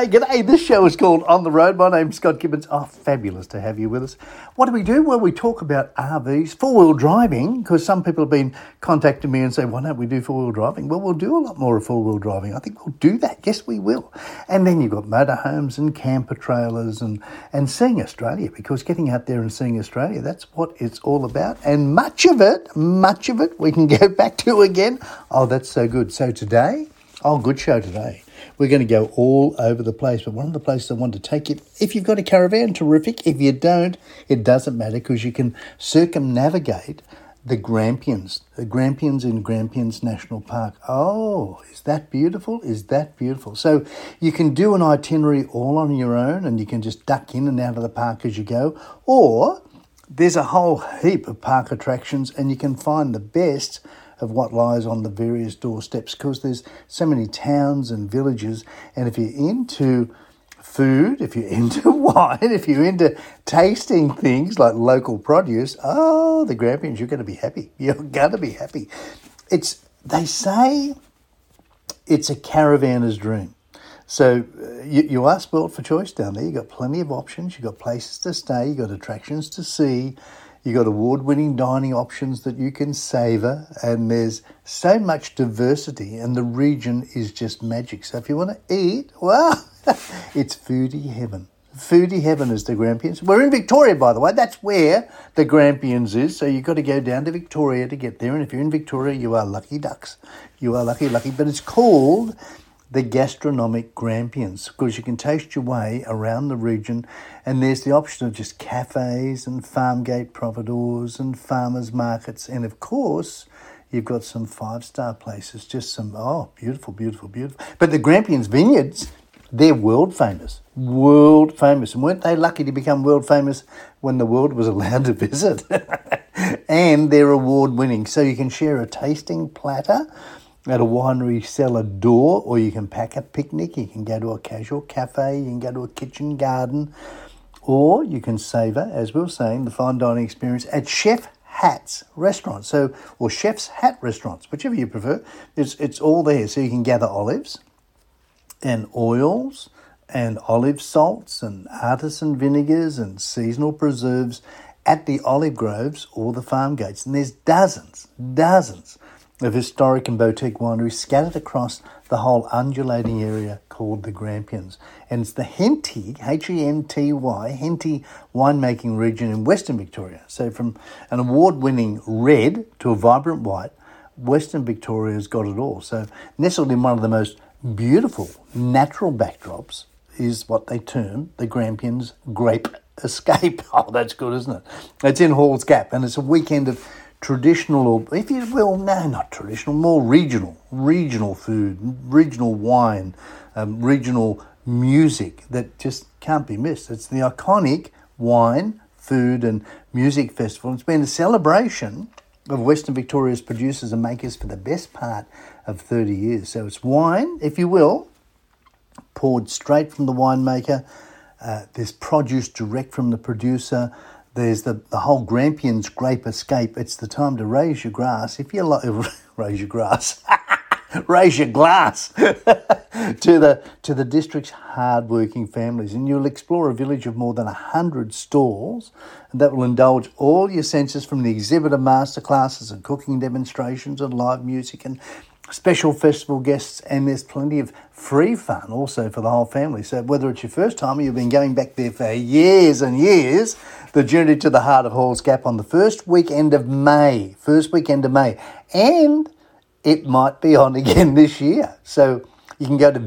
Hey, g'day. This show is called On the Road. My name's Scott Gibbons. Oh, fabulous to have you with us. What do we do? Well, we talk about RVs, four wheel driving, because some people have been contacting me and say, why don't we do four wheel driving? Well, we'll do a lot more of four wheel driving. I think we'll do that. Yes, we will. And then you've got motorhomes and camper trailers and, and seeing Australia, because getting out there and seeing Australia, that's what it's all about. And much of it, much of it, we can go back to again. Oh, that's so good. So today, oh, good show today. We're going to go all over the place, but one of the places I want to take you, if you've got a caravan, terrific. If you don't, it doesn't matter because you can circumnavigate the Grampians, the Grampians in Grampians National Park. Oh, is that beautiful? Is that beautiful? So you can do an itinerary all on your own and you can just duck in and out of the park as you go, or there's a whole heap of park attractions and you can find the best of what lies on the various doorsteps because there's so many towns and villages. And if you're into food, if you're into wine, if you're into tasting things like local produce, oh, the Grampians, you're going to be happy. You're going to be happy. It's they say it's a caravanner's dream. So uh, you, you are spoilt for choice down there. You've got plenty of options. You've got places to stay. You've got attractions to see. You've got award winning dining options that you can savour, and there's so much diversity, and the region is just magic. So if you want to eat, well, it's foodie heaven. Foodie heaven is the Grampians. We're in Victoria, by the way. That's where the Grampians is. So you've got to go down to Victoria to get there. And if you're in Victoria, you are lucky ducks. You are lucky, lucky. But it's called the gastronomic Grampians because you can taste your way around the region and there's the option of just cafes and farm gate providors and farmers markets and of course you've got some five star places just some oh beautiful beautiful beautiful. But the Grampians vineyards they're world famous world famous. And weren't they lucky to become world famous when the world was allowed to visit? And they're award winning so you can share a tasting platter at a winery cellar door, or you can pack a picnic, you can go to a casual cafe, you can go to a kitchen garden, or you can savour, as we were saying, the fine dining experience at Chef Hat's restaurant. So, or Chef's Hat restaurants, whichever you prefer. It's, it's all there. So you can gather olives and oils and olive salts and artisan vinegars and seasonal preserves at the olive groves or the farm gates. And there's dozens, dozens of historic and boutique wineries scattered across the whole undulating area called the Grampians. And it's the Henty, H E N T Y, Henty winemaking region in Western Victoria. So from an award winning red to a vibrant white, Western Victoria's got it all. So nestled in one of the most beautiful natural backdrops is what they term the Grampians Grape Escape. Oh, that's good, isn't it? It's in Halls Gap and it's a weekend of traditional, or if you will, no, not traditional, more regional, regional food, regional wine, um, regional music that just can't be missed. It's the iconic wine, food, and music festival. It's been a celebration of Western Victoria's producers and makers for the best part of 30 years. So it's wine, if you will, poured straight from the winemaker. Uh, there's produce direct from the producer. There's the, the whole Grampians grape escape. It's the time to raise your grass. If you like, raise your grass, raise your glass to the to the district's hardworking families, and you'll explore a village of more than hundred stalls that will indulge all your senses from the exhibitor masterclasses and cooking demonstrations and live music and special festival guests, and there's plenty of free fun also for the whole family. So whether it's your first time or you've been going back there for years and years the journey to the heart of Halls Gap on the first weekend of May. First weekend of May. And it might be on again this year. So you can go to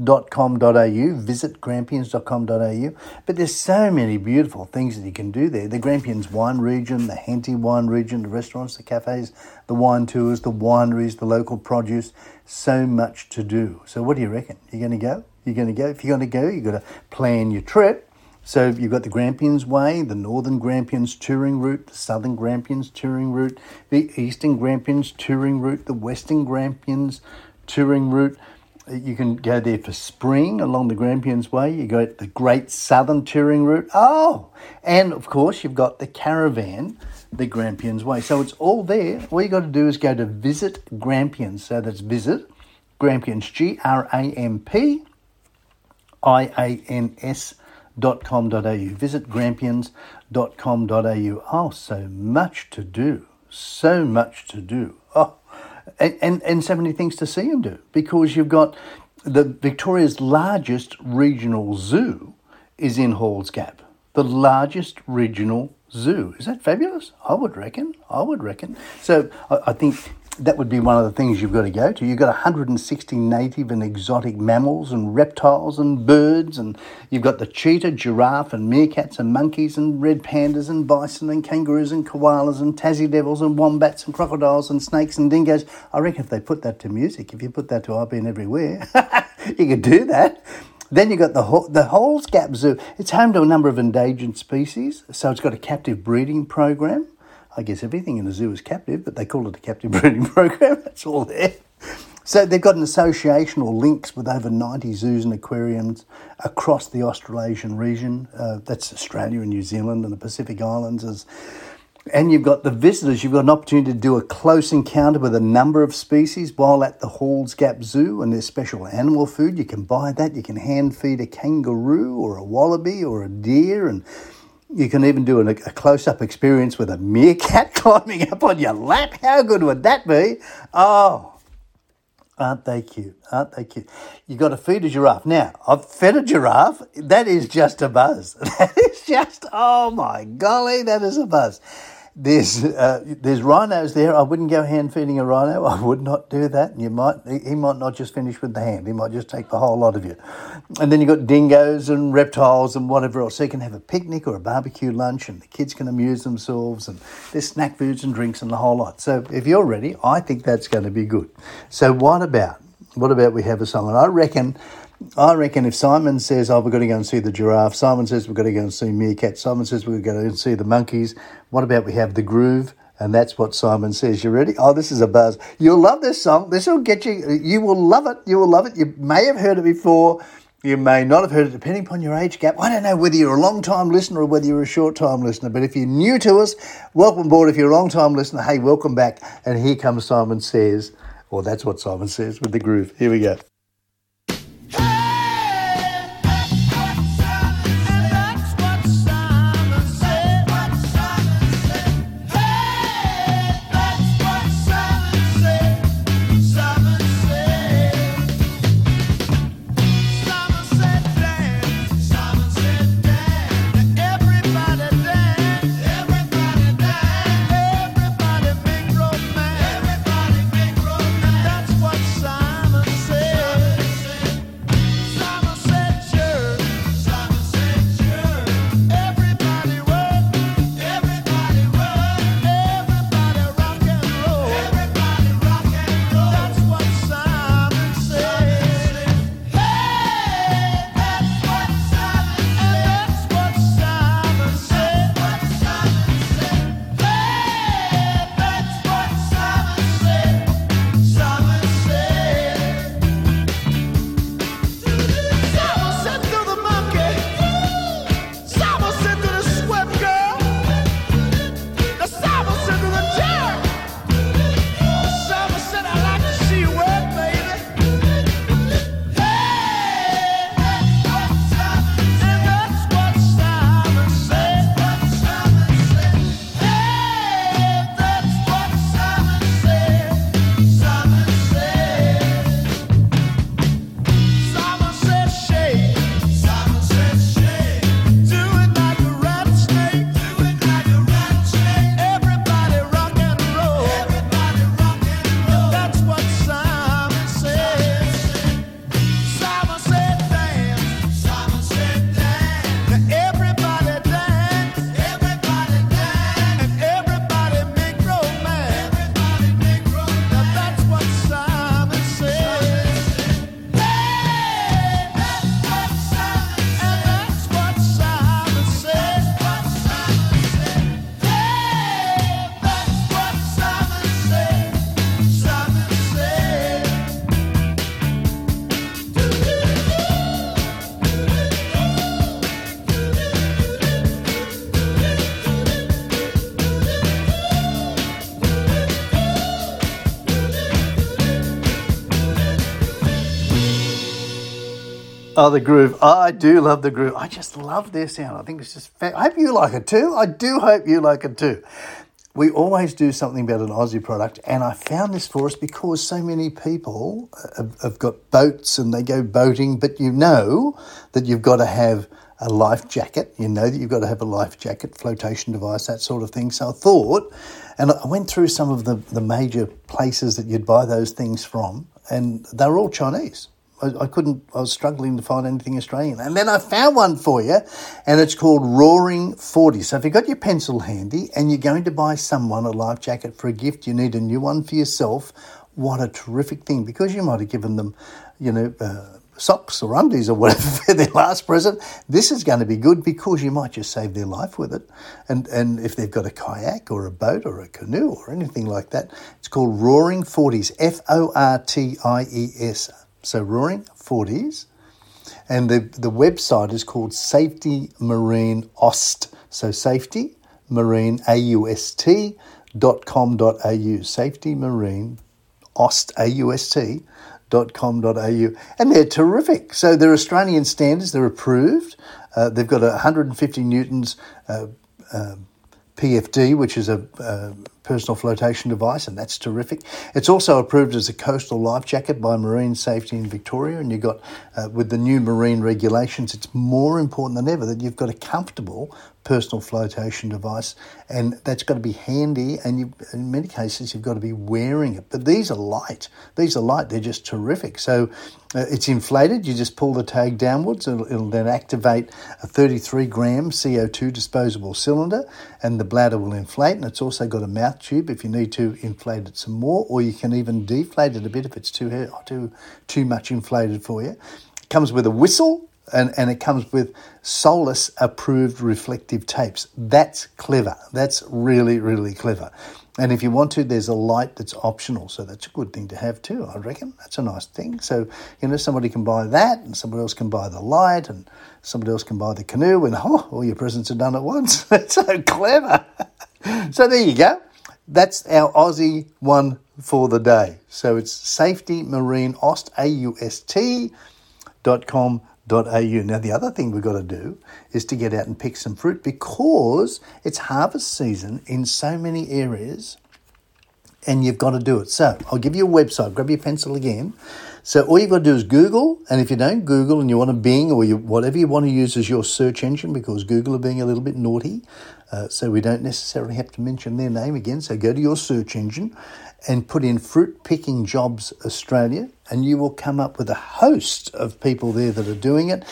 visitgrampians.com.au, visitgrampians.com.au. But there's so many beautiful things that you can do there. The Grampians wine region, the Henty wine region, the restaurants, the cafes, the wine tours, the wineries, the local produce. So much to do. So what do you reckon? You're going to go? You're going to go? If you're going to go, you've got to plan your trip so you've got the Grampians Way, the Northern Grampians touring route, the Southern Grampians touring route, the Eastern Grampians touring route, the Western Grampians touring route. You can go there for spring along the Grampians Way. You got the Great Southern touring route. Oh, and of course you've got the caravan, the Grampians Way. So it's all there. All you got to do is go to visit Grampians. So that's visit Grampians, G R A M P I A N S dot com dot au. Visit Grampians dot com dot au. Oh, so much to do. So much to do. Oh, and, and, and so many things to see and do because you've got the Victoria's largest regional zoo is in Halls Gap, the largest regional zoo. Is that fabulous? I would reckon. I would reckon. So I, I think that would be one of the things you've got to go to. You've got 160 native and exotic mammals and reptiles and birds, and you've got the cheetah, giraffe, and meerkats and monkeys and red pandas and bison and kangaroos and koalas and Tassie devils and wombats and crocodiles and snakes and dingoes. I reckon if they put that to music, if you put that to I've Been Everywhere, you could do that. Then you've got the, the Halls Gap Zoo. It's home to a number of endangered species, so it's got a captive breeding program. I guess everything in a zoo is captive, but they call it a captive breeding program. That's all there. So they've got an association or links with over 90 zoos and aquariums across the Australasian region. Uh, that's Australia and New Zealand and the Pacific Islands. As, and you've got the visitors, you've got an opportunity to do a close encounter with a number of species while at the Halls Gap Zoo and there's special animal food. You can buy that. You can hand feed a kangaroo or a wallaby or a deer and you can even do a, a close up experience with a meerkat climbing up on your lap. How good would that be? Oh, aren't they cute? Aren't they cute? You've got to feed a giraffe. Now, I've fed a giraffe. That is just a buzz. That is just, oh my golly, that is a buzz. There's uh, there's rhinos there. I wouldn't go hand feeding a rhino. I would not do that. And you might he might not just finish with the hand. He might just take the whole lot of you. And then you've got dingoes and reptiles and whatever else. So you can have a picnic or a barbecue lunch, and the kids can amuse themselves. And there's snack foods and drinks and the whole lot. So if you're ready, I think that's going to be good. So what about what about we have a song? And I reckon I reckon if Simon says, "Oh, we've got to go and see the giraffe," Simon says, "We've got to go and see meerkat," Simon says, "We've got to go and see the monkeys." What about we have the groove? And that's what Simon says. You ready? Oh, this is a buzz. You'll love this song. This will get you. You will love it. You will love it. You may have heard it before. You may not have heard it, depending upon your age gap. I don't know whether you're a long time listener or whether you're a short time listener, but if you're new to us, welcome aboard. If you're a long time listener, hey, welcome back. And here comes Simon Says, or that's what Simon says with the groove. Here we go. Oh, the groove. I do love the groove. I just love their sound. I think it's just. Fa- I hope you like it too. I do hope you like it too. We always do something about an Aussie product, and I found this for us because so many people uh, have, have got boats and they go boating, but you know that you've got to have a life jacket. You know that you've got to have a life jacket, flotation device, that sort of thing. So I thought, and I went through some of the, the major places that you'd buy those things from, and they were all Chinese. I, I couldn't, I was struggling to find anything Australian. And then I found one for you, and it's called Roaring 40. So if you've got your pencil handy and you're going to buy someone a life jacket for a gift, you need a new one for yourself. What a terrific thing because you might have given them, you know, uh, socks or undies or whatever for their last present. This is going to be good because you might just save their life with it. And and if they've got a kayak or a boat or a canoe or anything like that, it's called Roaring Forties. F O R T I E S. So Roaring Forties. And the, the website is called Safety Marine Aust. So Safety Marine A U S T dot com dot au. Safety Marine Aust A U S T au, and they're terrific. So they're Australian standards, they're approved. Uh, they've got 150 newtons uh, uh, PFD, which is a uh, personal flotation device, and that's terrific. It's also approved as a coastal life jacket by Marine Safety in Victoria, and you've got, uh, with the new marine regulations, it's more important than ever that you've got a comfortable personal flotation device, and that's got to be handy. And you, in many cases, you've got to be wearing it. But these are light. These are light. They're just terrific. So uh, it's inflated. You just pull the tag downwards. It'll, it'll, then activate a 33 gram CO2 disposable cylinder, and the bladder will inflate. And it's also got a mouth tube if you need to inflate it some more, or you can even deflate it a bit if it's too too too much inflated for you. It comes with a whistle and, and it comes with SOLAS approved reflective tapes. That's clever. That's really, really clever. And if you want to, there's a light that's optional. So that's a good thing to have too, I reckon. That's a nice thing. So, you know, somebody can buy that and somebody else can buy the light and somebody else can buy the canoe and oh, all your presents are done at once. that's so clever. so there you go. That's our Aussie one for the day. So it's Safety Marine Aust, dot com au. Now, the other thing we've got to do is to get out and pick some fruit because it's harvest season in so many areas and you've got to do it. So, I'll give you a website. Grab your pencil again. So, all you've got to do is Google, and if you don't Google and you want to Bing or you, whatever you want to use as your search engine, because Google are being a little bit naughty, uh, so we don't necessarily have to mention their name again. So, go to your search engine and put in Fruit Picking Jobs Australia, and you will come up with a host of people there that are doing it.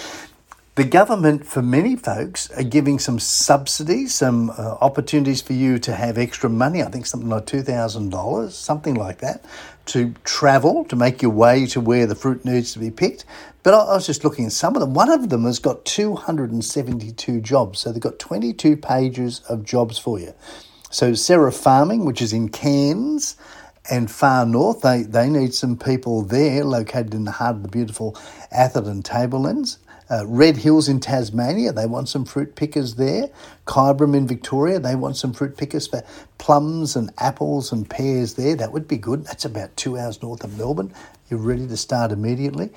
The government, for many folks, are giving some subsidies, some uh, opportunities for you to have extra money. I think something like $2,000, something like that, to travel, to make your way to where the fruit needs to be picked. But I, I was just looking at some of them. One of them has got 272 jobs. So they've got 22 pages of jobs for you. So Sarah Farming, which is in Cairns, and far north, they, they need some people there, located in the heart of the beautiful Atherton Tablelands. Uh, Red Hills in Tasmania, they want some fruit pickers there. Kyabram in Victoria, they want some fruit pickers for plums and apples and pears there. That would be good. That's about two hours north of Melbourne. You're ready to start immediately.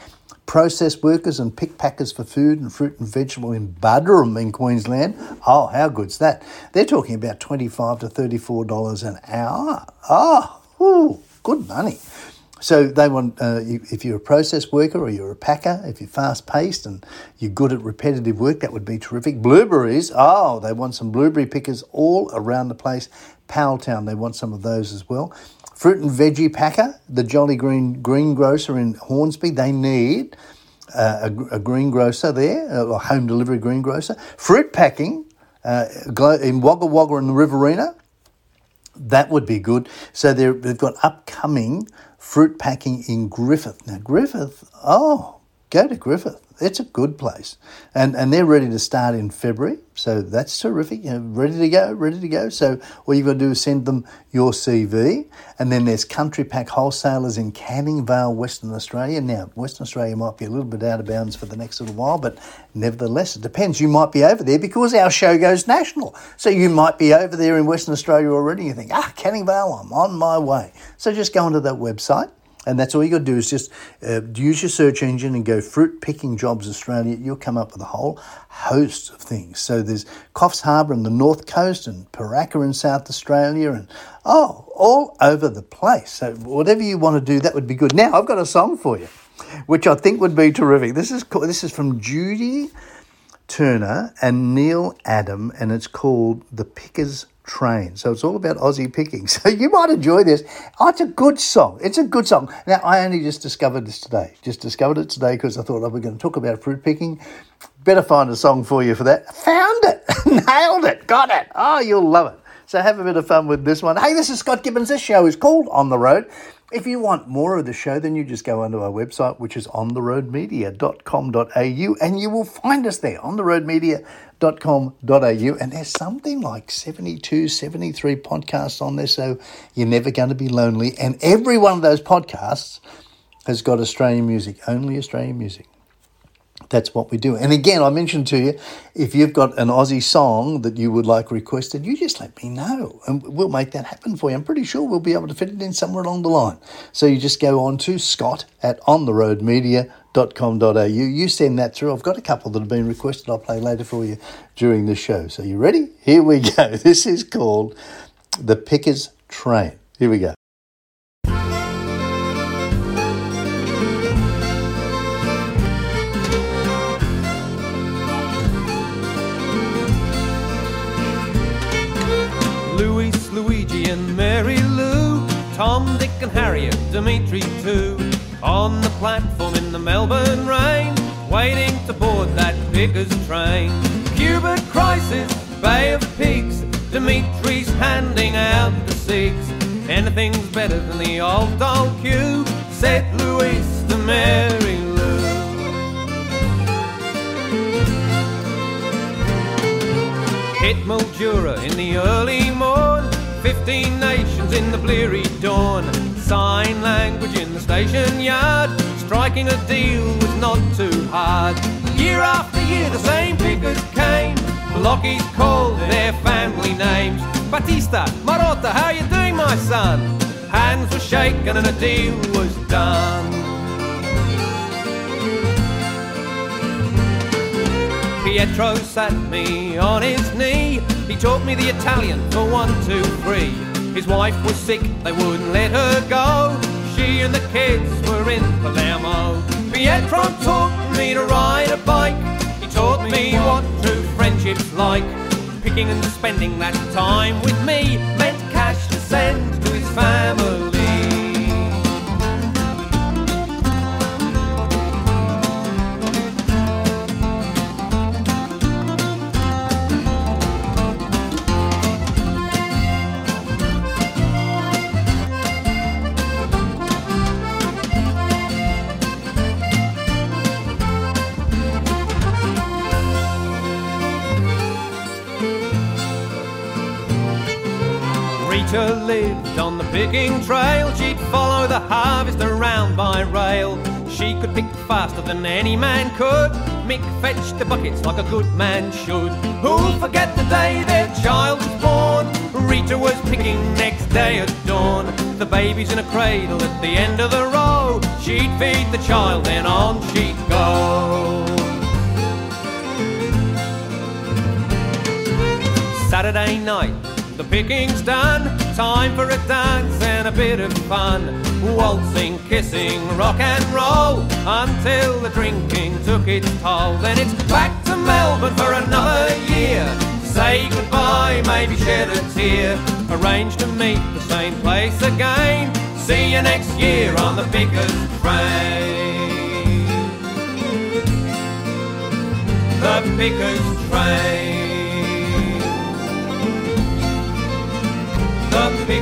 Process workers and pick packers for food and fruit and vegetable in Buderim in Queensland. Oh, how good's that? They're talking about 25 to $34 an hour. Oh, Ooh, good money. So they want, uh, if you're a process worker or you're a packer, if you're fast paced and you're good at repetitive work, that would be terrific. Blueberries, oh, they want some blueberry pickers all around the place. Powelltown, they want some of those as well. Fruit and veggie packer, the Jolly Green Greengrocer in Hornsby, they need uh, a, a, greengrocer there, a home delivery greengrocer. Fruit packing uh, in Wagga Wagga and the Riverina, that would be good. So they've got upcoming fruit packing in Griffith. Now, Griffith, oh, go to Griffith. It's a good place. And, and they're ready to start in February. So that's terrific. You know, ready to go, ready to go. So all you've got to do is send them your CV. And then there's Country Pack Wholesalers in Canning Vale, Western Australia. Now, Western Australia might be a little bit out of bounds for the next little while, but nevertheless, it depends. You might be over there because our show goes national. So you might be over there in Western Australia already. You think, ah, Canning Vale, I'm on my way. So just go onto that website And that's all you got to do is just uh, use your search engine and go fruit picking jobs Australia. You'll come up with a whole host of things. So there's Coffs Harbour on the north coast and Paraka in South Australia and oh, all over the place. So whatever you want to do, that would be good. Now I've got a song for you, which I think would be terrific. This is this is from Judy Turner and Neil Adam, and it's called The Pickers Train. So it's all about Aussie picking. So you might enjoy this. Oh, it's a good song. It's a good song. Now, I only just discovered this today. Just discovered it today because I thought, oh, we're going to talk about fruit picking. Better find a song for you for that. Found it. Nailed it. Got it. Oh, you'll love it. So have a bit of fun with this one. Hey, this is Scott Gibbons. This show is called On the Road. If you want more of the show, then you just go onto our website, which is ontheroadmedia.com.au, and you will find us there, ontheroadmedia.com.au. And there's something like 72, 73 podcasts on there, so you're never going to be lonely. And every one of those podcasts has got Australian music, only Australian music that's what we do. And again, I mentioned to you, if you've got an Aussie song that you would like requested, you just let me know and we'll make that happen for you. I'm pretty sure we'll be able to fit it in somewhere along the line. So you just go on to Scott at ontheroadmedia.com.au. You send that through. I've got a couple that have been requested. I'll play later for you during the show. So you ready? Here we go. This is called The Pickers Train. Here we go. Tom, Dick and Harriet, Dimitri too, on the platform in the Melbourne rain, waiting to board that Pickers train. Cuba crisis, Bay of Pigs, Dimitri's handing out the six. Anything's better than the old old queue, said Louis to Mary Lou. Fifteen nations in the bleary dawn. Sign language in the station yard. Striking a deal was not too hard. Year after year, the same pickers came. Blockies called their family names. Batista, Marotta, how you doing, my son? Hands were shaken and a deal was done. Pietro sat me on his knee. He taught me the Italian for one, two, three. His wife was sick, they wouldn't let her go. She and the kids were in Palermo. Pietro taught me to ride a bike. He taught me what true friendship's like. Picking and spending that time with me meant cash to send to his family. Lived on the picking trail. She'd follow the harvest around by rail. She could pick faster than any man could. Mick fetched the buckets like a good man should. Who'll forget the day their child was born? Rita was picking next day at dawn. The baby's in a cradle at the end of the row. She'd feed the child, then on she'd go. Saturday night, the picking's done. Time for a dance and a bit of fun. Waltzing, kissing, rock and roll until the drinking took its toll. Then it's back to Melbourne for another year. Say goodbye, maybe shed a tear. Arrange to meet the same place again. See you next year on the Pickers train. The Pickers train. The.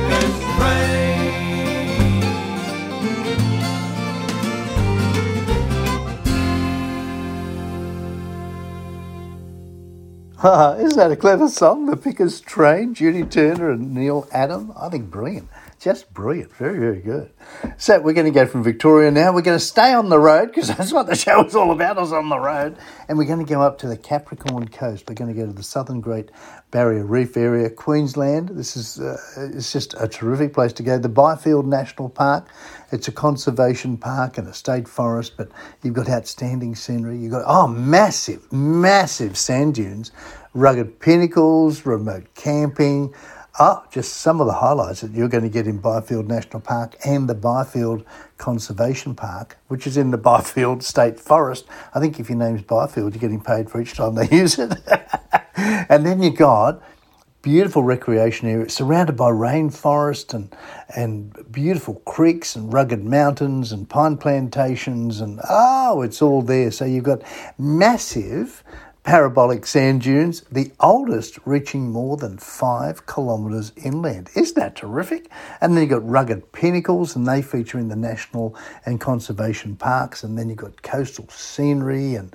Isn't that a clever song? The Pickers Train, Judy Turner and Neil Adam. I think brilliant. Just brilliant. Very, very good. So we're going to go from Victoria now. We're going to stay on the road because that's what the show is all about, is on the road. And we're going to go up to the Capricorn Coast. We're going to go to the Southern Great Barrier Reef area, Queensland. This is uh, it's just a terrific place to go. The Byfield National Park. It's a conservation park and a state forest, but you've got outstanding scenery. You've got oh, massive, massive sand dunes, rugged pinnacles, remote camping. Oh, just some of the highlights that you're going to get in Byfield National Park and the Byfield Conservation Park, which is in the Byfield State Forest. I think if your name's Byfield, you're getting paid for each time they use it. and then you've got beautiful recreation area surrounded by rainforest and and beautiful creeks and rugged mountains and pine plantations and oh it's all there so you've got massive parabolic sand dunes, the oldest reaching more than five kilometres inland. Isn't that terrific? And then you've got rugged pinnacles, and they feature in the national and conservation parks. And then you've got coastal scenery, and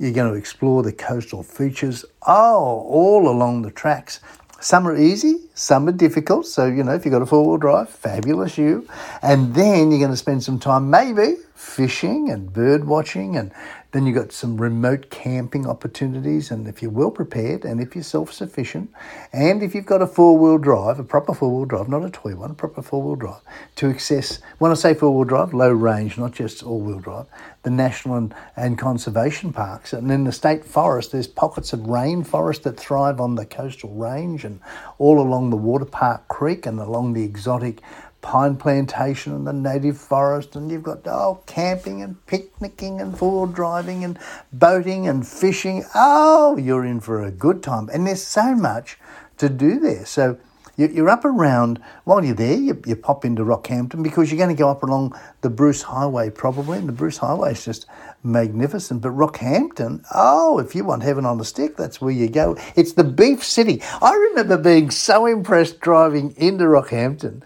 you're going to explore the coastal features. Oh, all along the tracks. Some are easy, some are difficult. So, you know, if you've got a four wheel drive, fabulous you. And then you're going to spend some time maybe fishing and bird watching and then you've got some remote camping opportunities, and if you're well prepared, and if you're self sufficient, and if you've got a four wheel drive, a proper four wheel drive, not a toy one, a proper four wheel drive, to access, when I say four wheel drive, low range, not just all wheel drive, the national and, and conservation parks. And in the state forest, there's pockets of rainforest that thrive on the coastal range and all along the water park Creek and along the exotic pine plantation and the native forest, and you've got oh, camping and picnicking and four driving and boating and fishing. Oh, you're in for a good time. And there's so much to do there. So you're up around, while you're there, you, you pop into Rockhampton because you're going to go up along the Bruce Highway probably, and the Bruce Highway is just magnificent. But Rockhampton, oh, if you want heaven on a stick, that's where you go. It's the beef city. I remember being so impressed driving into Rockhampton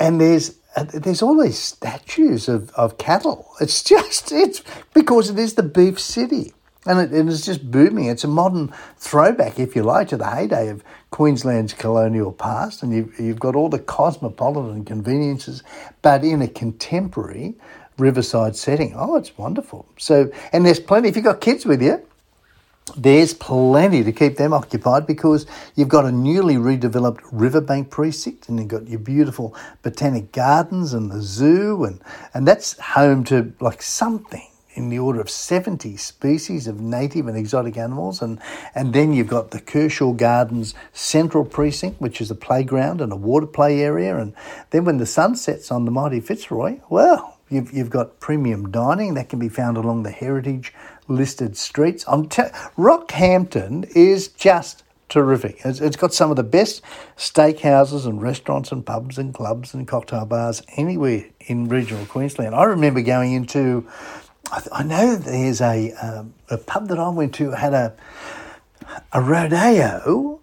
and there's uh, there's all these statues of, of cattle. It's just it's because it is the beef city. And it, it is just booming. It's a modern throwback, if you like, to the heyday of Queensland's colonial past. And you've, you've got all the cosmopolitan conveniences, but in a contemporary riverside setting. Oh, it's wonderful. So, and there's plenty. If you've got kids with you, there's plenty to keep them occupied because you've got a newly redeveloped riverbank precinct and you've got your beautiful botanic gardens and the zoo and, and that's home to like something in the order of 70 species of native and exotic animals. And, and then you've got the Kershaw Gardens Central Precinct which is a playground and a water play area. And then when the sun sets on the mighty Fitzroy, well, You've, you've got premium dining that can be found along the heritage listed streets. I'm te- Rockhampton is just terrific. It's, it's got some of the best steakhouses and restaurants and pubs and clubs and cocktail bars anywhere in regional Queensland. I remember going into, I, I know there's a, um, a pub that I went to had a, a rodeo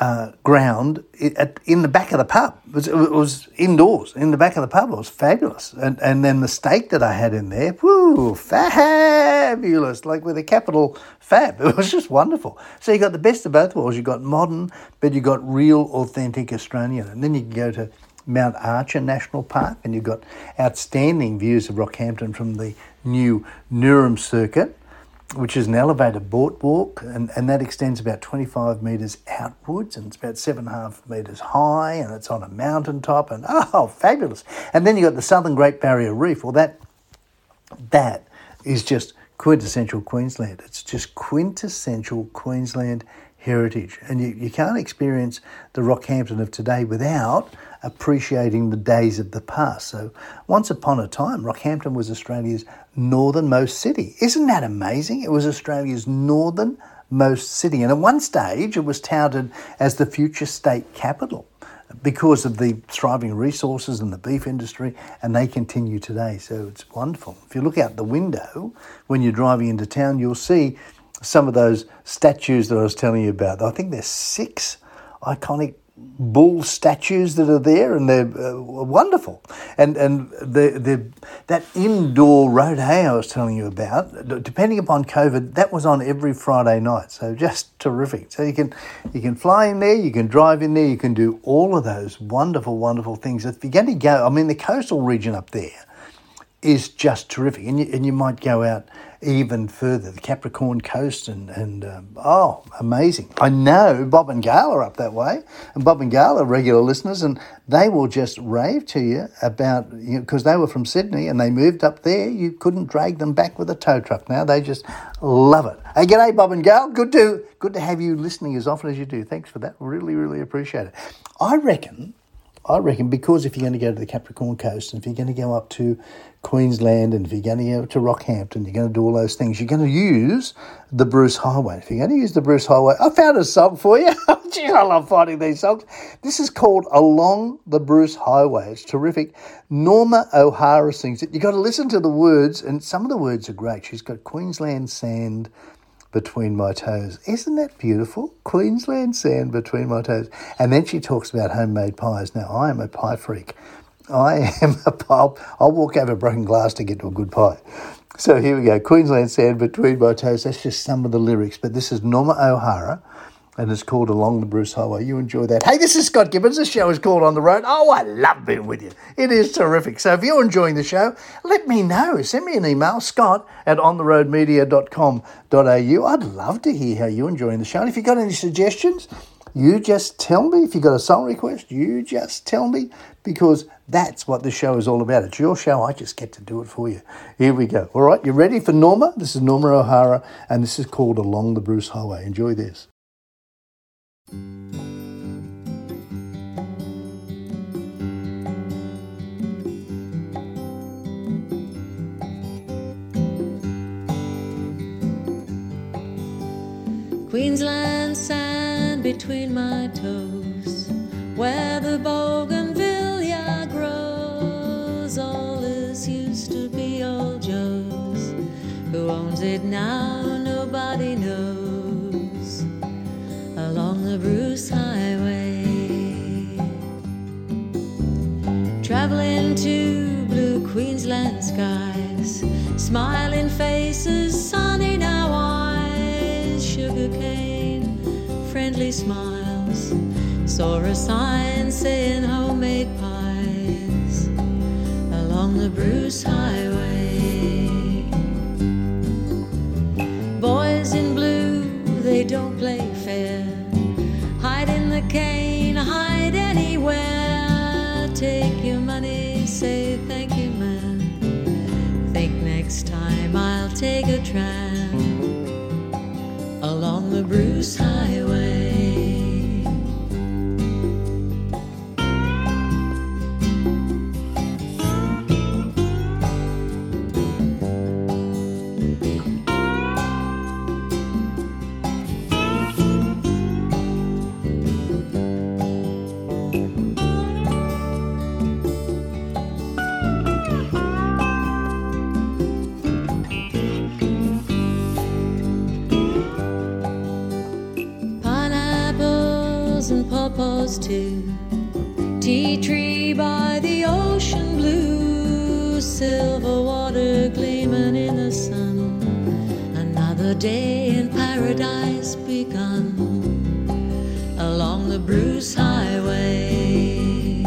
uh, ground in the back of the pub. It was, it was, indoors in the back of the pub. It was fabulous. And, and then the steak that I had in there, whoo, fabulous, like with a capital fab. It was just wonderful. So you got the best of both worlds. You got modern, but you got real, authentic Australian. And then you can go to Mount Archer National Park, and you've got outstanding views of Rockhampton from the new Nurim circuit which is an elevated boardwalk, and, and that extends about 25 metres outwards, and it's about seven and a half metres high, and it's on a mountain top, and oh, fabulous! And then you've got the Southern Great Barrier Reef. Well, that that is just quintessential Queensland. It's just quintessential Queensland heritage, and you, you can't experience the Rockhampton of today without appreciating the days of the past. So, once upon a time, Rockhampton was Australia's northernmost city. Isn't that amazing? It was Australia's northernmost city, and at one stage, it was touted as the future state capital because of the thriving resources and the beef industry, and they continue today. So it's wonderful. If you look out the window when you're driving into town, you'll see some of those statues that I was telling you about. I think there's six iconic bull statues that are there, and they're uh, wonderful. And and the the that indoor rodeo I was telling you about, depending upon COVID, that was on every Friday night. So just terrific. So you can you can fly in there, you can drive in there, you can do all of those wonderful, wonderful things. If you're going to go, I mean, the coastal region up there is just terrific, and you, and you might go out even further, the Capricorn Coast, and, and um, oh, amazing. I know Bob and Gail are up that way, and Bob and Gail are regular listeners, and they will just rave to you about, because you know, they were from Sydney and they moved up there. You couldn't drag them back with a tow truck now. They just love it. Hey, g'day, Bob and Gail. Good to, good to have you listening as often as you do. Thanks for that. Really, really appreciate it. I reckon I reckon because if you're going to go to the Capricorn Coast and if you're going to go up to Queensland and if you're going to go to Rockhampton, you're going to do all those things, you're going to use the Bruce Highway. If you're going to use the Bruce Highway, I found a song for you. Gee, I love finding these songs. This is called Along the Bruce Highway. It's terrific. Norma O'Hara sings it. You've got to listen to the words, and some of the words are great. She's got Queensland sand between my toes. Isn't that beautiful? Queensland sand between my toes. And then she talks about homemade pies. Now, I am a pie freak. I am a pie. I'll walk over broken glass to get to a good pie. So here we go. Queensland sand between my toes. That's just some of the lyrics. But this is Norma O'Hara and it's called Along the Bruce Highway. You enjoy that. Hey, this is Scott Gibbons. The show is called On the Road. Oh, I love being with you. It is terrific. So if you're enjoying the show, let me know. Send me an email, scott at ontheroadmedia.com.au. I'd love to hear how you're enjoying the show. And if you've got any suggestions, you just tell me. If you've got a song request, you just tell me because that's what the show is all about. It's your show. I just get to do it for you. Here we go. All right, you ready for Norma? This is Norma O'Hara, and this is called Along the Bruce Highway. Enjoy this. Queensland sand between my toes, where the bougainvillea grows. All this used to be old Joe's. Who owns it now? Nobody knows. Along the Bruce Highway, traveling to blue Queensland skies, smiling faces, friendly smiles. Saw a sign saying homemade pies along the Bruce Highway. The Bruce Highway.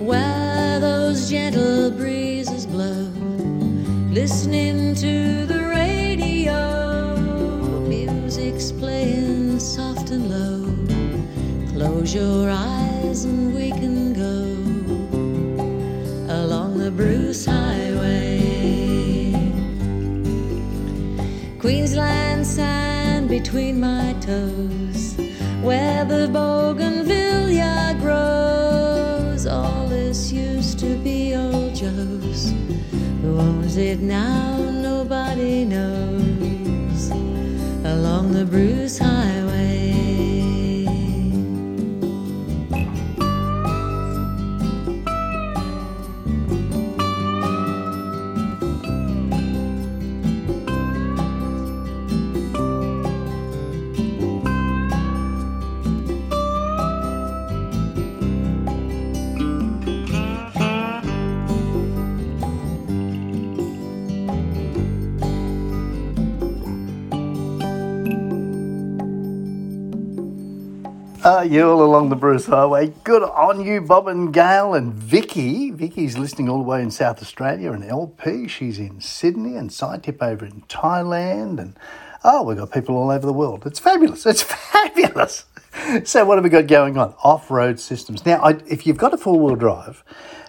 Where those gentle breezes blow. Listening to the radio. Music's playing soft and low. Close your eyes and we can go along the Bruce Highway. Queensland sand between my toes, where the bougainvillea grows. All this used to be old Joe's. Who owns it now? Nobody knows. Along the Bruce Highway. You all along the Bruce Highway. Good on you, Bob and Gail and Vicky. Vicky's listening all the way in South Australia and LP. She's in Sydney and Sidetip over in Thailand. And oh, we've got people all over the world. It's fabulous. It's fabulous. So, what have we got going on? Off road systems. Now, I, if you've got a four wheel drive,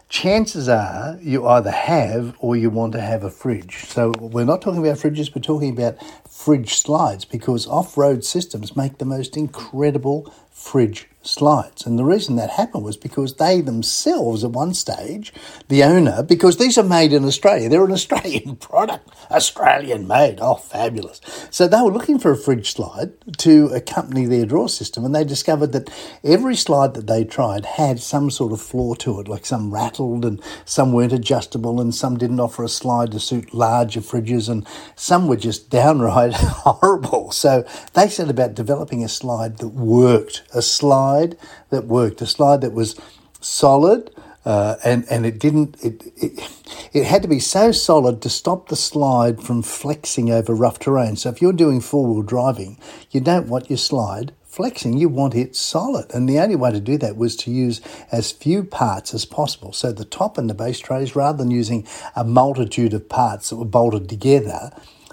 chances are you either have or you want to have a fridge. So we're not talking about fridges, we're talking about fridge slides because off road systems make the most incredible fridge slides. And the reason that happened was because they themselves, at one stage, the owner, because these are made in Australia, they're an Australian product, Australian made. Oh, fabulous. So they were looking for a fridge slide to accompany their drawer system, and they discovered that every slide that they tried had some sort of flaw to it, like some rattled and some weren't adjustable, and some didn't offer a slide to suit larger fridges, and some were just downright horrible. So they set about developing a slide that worked, a slide that worked, a slide that was solid. Uh, and and it didn't it, it it had to be so solid to stop the slide from flexing over rough terrain. So if you're doing four wheel driving, you don't want your slide flexing. You want it solid, and the only way to do that was to use as few parts as possible. So the top and the base trays, rather than using a multitude of parts that were bolted together,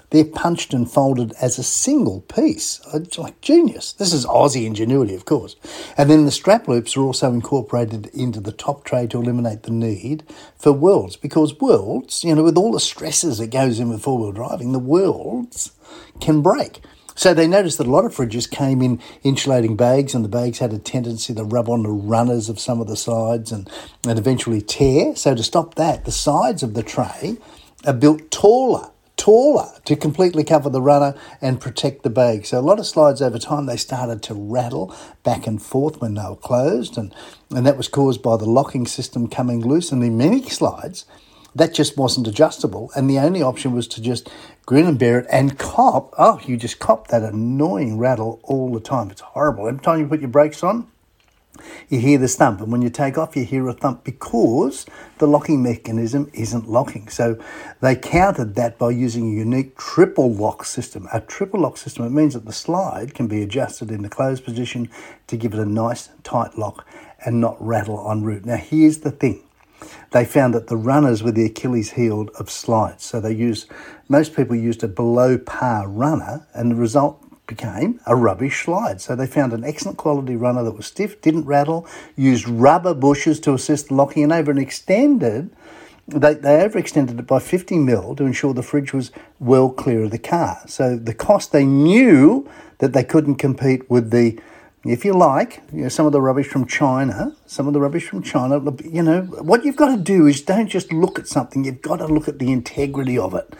they're punched and folded as a single piece. It's like genius. This is Aussie ingenuity, of course. And then the strap loops are also incorporated into the top tray to eliminate the need for welds because welds, you know, with all the stresses that goes in with four wheel driving, the welds can break. So they noticed that a lot of fridges came in insulating bags, and the bags had a tendency to rub on the runners of some of the sides and, and eventually tear. So to stop that, the sides of the tray are built taller taller to completely cover the runner and protect the bag. So a lot of slides over time they started to rattle back and forth when they were closed, and, and that was caused by the locking system coming loose. And in many slides, that just wasn't adjustable, and the only option was to just grin and bear it and cop. Oh, you just cop that annoying rattle all the time. It's horrible. Every time you put your brakes on, you hear the thump, and when you take off, you hear a thump because the locking mechanism isn't locking. So they countered that by using a unique triple lock system. A triple lock system, it means that the slide can be adjusted in the closed position to give it a nice tight lock and not rattle en route. Now, here's the thing. They found that the runners were the Achilles heel of slides. So they used, most people used a below par runner, and the result became a rubbish slide. So they found an excellent quality runner that was stiff, didn't rattle, used rubber bushes to assist the locking, and over an extended, they, they overextended it by 50 mil to ensure the fridge was well clear of the car. So the cost, they knew that they couldn't compete with the, if you like, you know, some of the rubbish from China, some of the rubbish from China. You know, what you've got to do is don't just look at something, you've got to look at the integrity of it.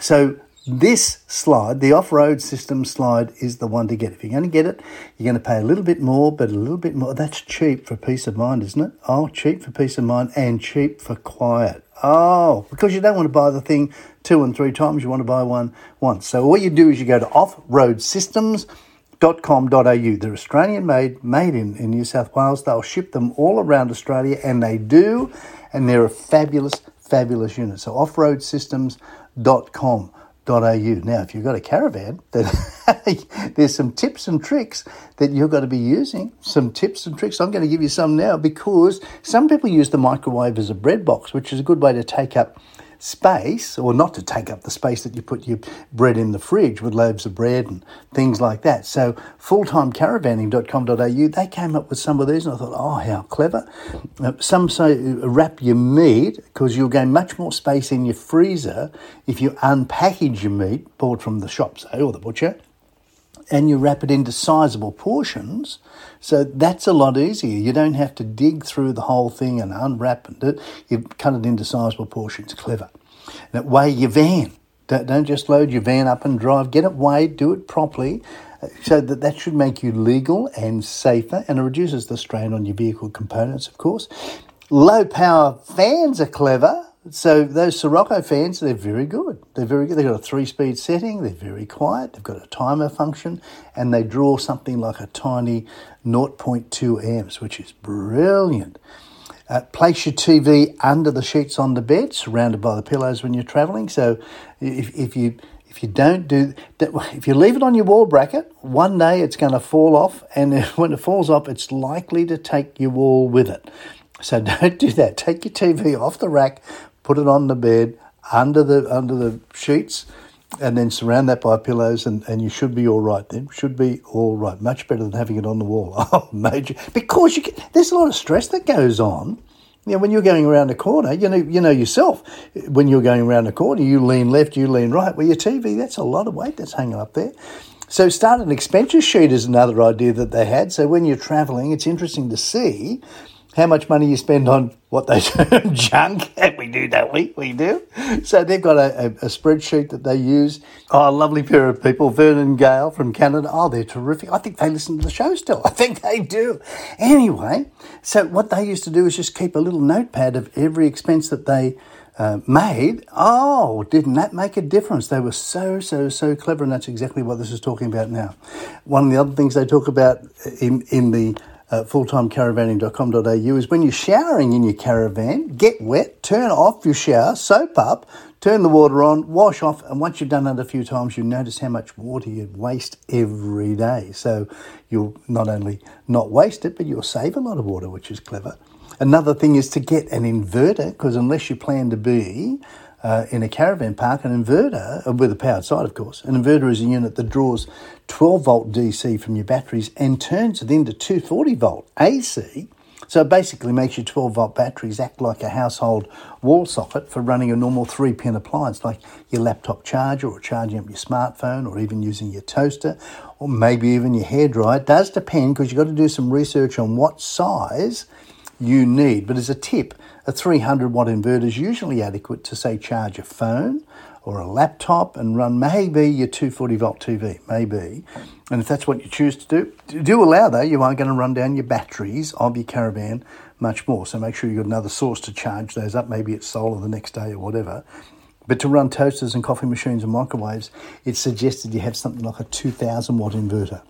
So this slide, the off road system slide, is the one to get. If you're going to get it, you're going to pay a little bit more, but a little bit more. That's cheap for peace of mind, isn't it? Oh, cheap for peace of mind and cheap for quiet. Oh, because you don't want to buy the thing two and three times, you want to buy one once. So, what you do is you go to offroadsystems.com.au. They're Australian made, made in, in New South Wales. They'll ship them all around Australia, and they do, and they're a fabulous, fabulous unit. So, offroadsystems.com au. Now, if you've got a caravan, then there's some tips and tricks that you've got to be using. Some tips and tricks. I'm going to give you some now because some people use the microwave as a bread box, which is a good way to take up space, or not to take up the space that you put your bread in the fridge with loaves of bread and things like that. So, fulltimecaravanning.com.au, they came up with some of these, and I thought, oh, how clever. Uh, some say uh, wrap your meat because you'll gain much more space in your freezer if you unpackage your meat bought from the shop, say, or the butcher and you wrap it into sizable portions. So that's a lot easier. You don't have to dig through the whole thing and unwrap it. You cut it into sizable portions. Clever. And weigh your van. Don't just load your van up and drive. Get it weighed. Do it properly. Uh, so that that should make you legal and safer, and it reduces the strain on your vehicle components, of course. Low power fans are clever. So those Sirocco fans, they're very good. They're very good. They've got a three-speed setting. They're very quiet. They've got a timer function, and they draw something like a tiny 0.2 amps, which is brilliant. Uh, place your TV under the sheets on the bed, surrounded by the pillows when you're travelling. So if, if you If you don't do that, if you leave it on your wall bracket, one day it's going to fall off, and when it falls off, it's likely to take your wall with it. So don't do that. Take your TV off the rack, put it on the bed under the under the sheets, and then surround that by pillows, and, and you should be all right. Then should be all right. Much better than having it on the wall. Oh, major! Because you get, there's a lot of stress that goes on. You know, when you're going around a corner, you know, you know yourself. When you're going around a corner, you lean left, you lean right. Well, your TV, that's a lot of weight that's hanging up there. So, start an expenditure sheet is another idea that they had. So, when you're travelling, it's interesting to see how much money you spend on what they term junk. We do, don't we? We do. So they've got a, a, a, spreadsheet that they use. Oh, a lovely pair of people, Vernon Gale from Canada. Oh, they're terrific. I think they listen to the show still. I think they do. Anyway, so what they used to do is just keep a little notepad of every expense that they uh, made. Oh, didn't that make a difference? They were so, so, so clever, and that's exactly what this is talking about now. One of the other things they talk about in, in the uh, fulltimecaravanning.com.au is when you're showering in your caravan, get wet, turn off your shower, soap up, turn the water on, wash off, and once you've done that a few times, you notice how much water you waste every day. So you'll not only not waste it, but you'll save a lot of water, which is clever. Another thing is to get an inverter, because unless you plan to be uh, in a caravan park, an inverter, uh, with a powered side, of course, an inverter is a unit that draws 12 volt DC from your batteries and turns it into 240 volt AC. So it basically makes your 12 volt batteries act like a household wall socket for running a normal three pin appliance, like your laptop charger or charging up your smartphone or even using your toaster or maybe even your hairdryer. It does depend because you've got to do some research on what size you need. But as a tip, a 300 watt inverter is usually adequate to, say, charge a phone or a laptop and run maybe your 240 volt TV, maybe. And if that's what you choose to do, do allow though, you are going to run down your batteries of your caravan much more. So make sure you've got another source to charge those up. Maybe it's solar the next day or whatever. But to run toasters and coffee machines and microwaves, it's suggested you have something like a 2000 watt inverter.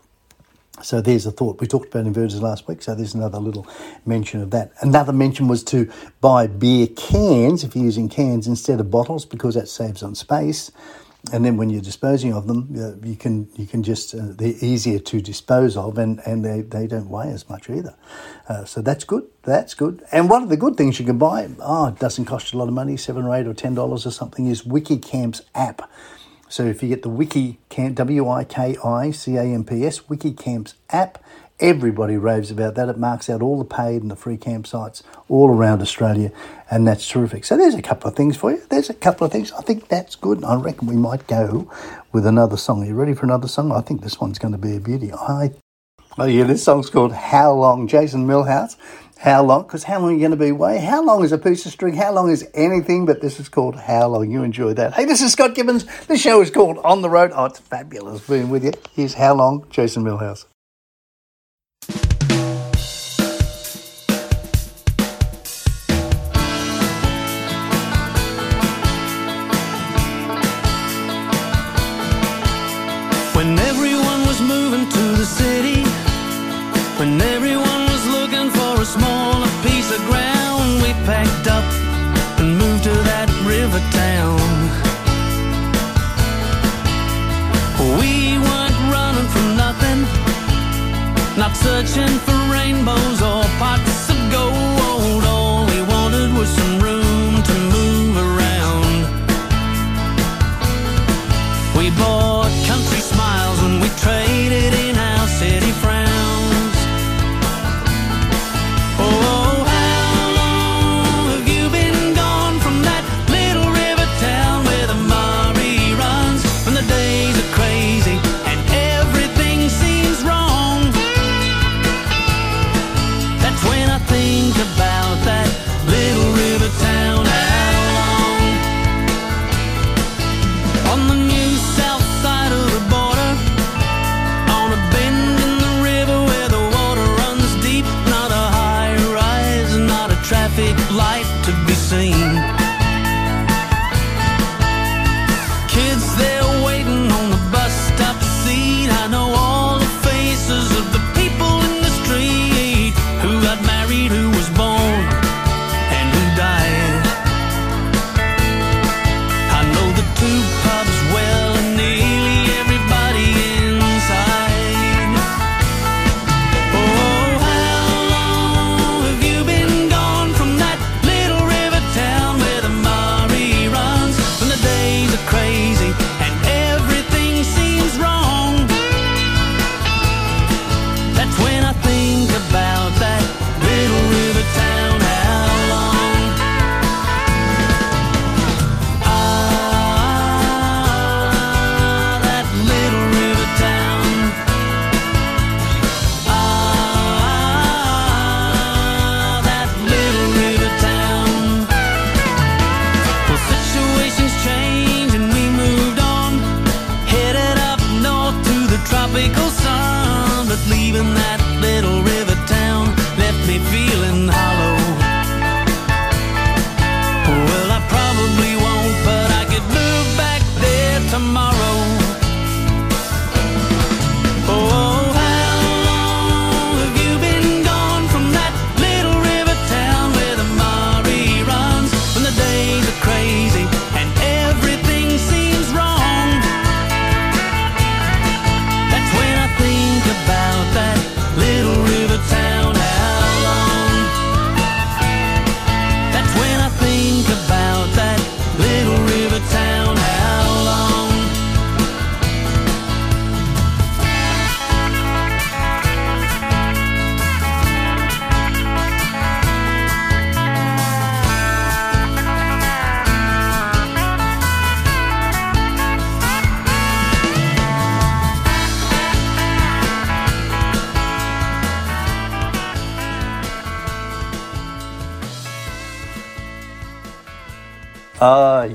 So there's a thought. We talked about inverters last week, so there's another little mention of that. Another mention was to buy beer cans if you're using cans instead of bottles because that saves on space. And then when you're disposing of them, uh, you can you can just uh, they're easier to dispose of, and, and they, they don't weigh as much either. Uh, so that's good. That's good. And one of the good things you can buy, oh, it doesn't cost a lot of money, seven or eight or ten dollars or something, is WikiCamps app. So if you get the Wiki W I K I C A M P S WikiCamps app, everybody raves about that. It marks out all the paid and the free campsites all around Australia, and that's terrific. So there's a couple of things for you. There's a couple of things. I think that's good. I reckon we might go with another song. Are you ready for another song? I think this one's going to be a beauty. I Oh yeah, this song's called How Long, Jason Millhouse. How long? Because how long are you going to be away? How long is a piece of string? How long is anything? But this is called How Long. You enjoy that. Hey, this is Scott Gibbons. The show is called On the Road. Oh, it's fabulous being with you. Here's How Long, Jason Millhouse. Searching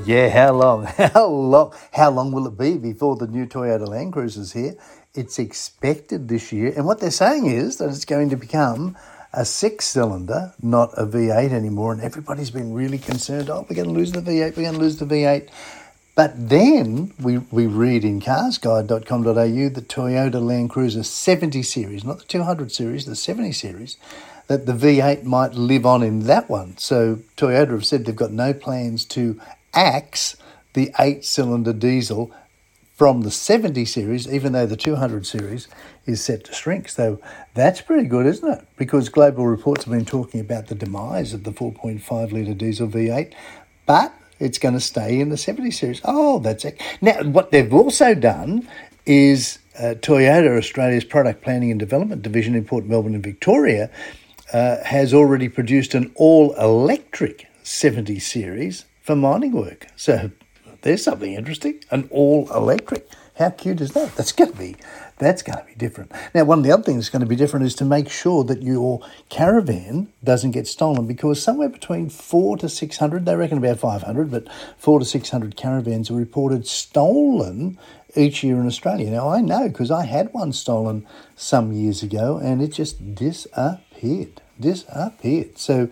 yeah, how long? How long? How long will it be before the new Toyota Land Cruiser is here? It's expected this year, and what they're saying is that it's going to become a six-cylinder, not a V8 anymore. And everybody's been really concerned. Oh, we're going to lose the V8. We're going to lose the V8. But then we, we read in carsguide.com.au the Toyota Land Cruiser 70 series, not the 200 series, the 70 series, that the V8 might live on in that one. So Toyota have said they've got no plans to axe the eight cylinder diesel from the 70 series, even though the 200 series is set to shrink. So that's pretty good, isn't it? Because global reports have been talking about the demise of the 4.5 litre diesel V8, but it's going to stay in the 70 series. Oh, that's it. Now, what they've also done is uh, Toyota, Australia's product planning and development division in Port Melbourne and Victoria, uh, has already produced an all electric 70 series for mining work. So there's something interesting an all electric. How cute is that? That's going to be that's going to be different. Now, one of the other things that's going to be different is to make sure that your caravan doesn't get stolen because somewhere between four to 600, they reckon about 500, but four to 600 caravans are reported stolen each year in Australia. Now, I know because I had one stolen some years ago and it just disappeared. Disappeared. So,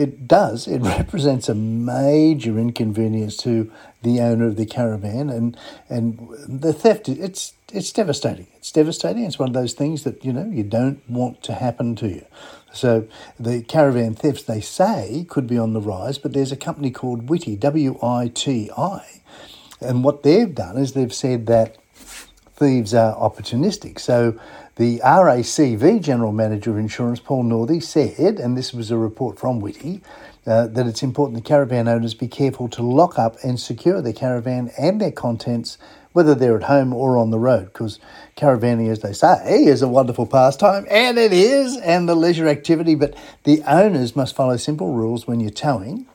it does. It represents a major inconvenience to the owner of the caravan, and and the theft. It's it's devastating. It's devastating. It's one of those things that you know you don't want to happen to you. So the caravan thefts they say could be on the rise, but there's a company called Witi W I T I, and what they've done is they've said that thieves are opportunistic. So the RACV General Manager of Insurance, Paul Northey, said, and this was a report from Witi, uh, that it's important the caravan owners be careful to lock up and secure their caravan and their contents, whether they're at home or on the road, because caravanning, as they say, is a wonderful pastime, and it is, and the leisure activity, but the owners must follow simple rules when you're towing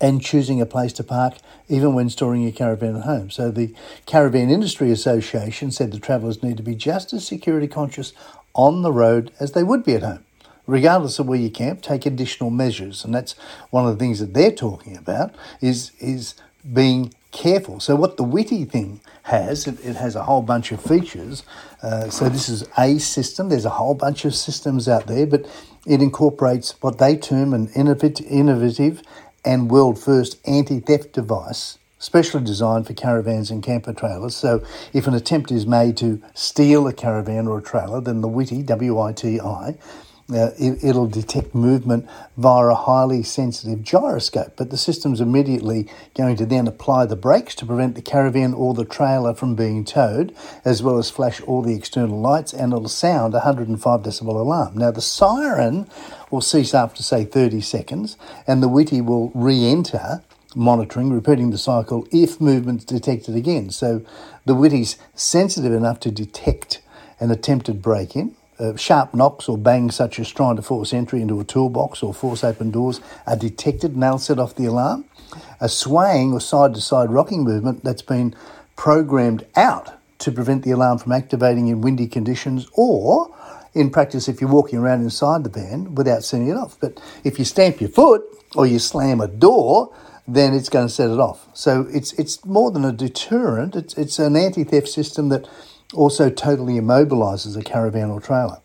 and choosing a place to park, even when storing your caravan at home. So, the Caravan Industry Association said the travellers need to be just as security conscious on the road as they would be at home. Regardless of where you camp, take additional measures, and that's one of the things that they're talking about is is being careful. So, what the Witi thing has, it, it has a whole bunch of features. Uh, so, this is a system. There's a whole bunch of systems out there, but it incorporates what they term an innovative and world first anti theft device specially designed for caravans and camper trailers. So, if an attempt is made to steal a caravan or a trailer, then the WITI, W I T I, uh, it, will detect movement via a highly sensitive gyroscope, but the system's immediately going to then apply the brakes to prevent the caravan or the trailer from being towed, as well as flash all the external lights, and it'll sound a 105 decibel alarm. Now, the siren will cease after, say, 30 seconds, and the Witi will re enter monitoring, repeating the cycle if movement's detected again. So the Witi's sensitive enough to detect an attempted break in uh, sharp knocks or bangs, such as trying to force entry into a toolbox or force open doors, are detected and they'll set off the alarm. A swaying or side to side rocking movement that's been programmed out to prevent the alarm from activating in windy conditions or in practice if you're walking around inside the van without setting it off. But if you stamp your foot or you slam a door, then it's going to set it off. So it's it's more than a deterrent. It's it's an anti-theft system that also totally immobilises a caravan or trailer.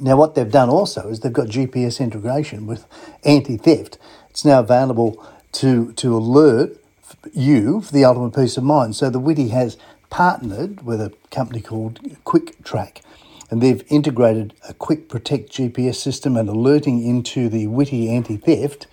Now, what they've done also is they've got GPS integration with anti theft. It's now available to, to alert you for the ultimate peace of mind. So, the Witi has partnered with a company called Quiktrak and they've integrated a Quick Protect GPS system and alerting into the Witi anti theft.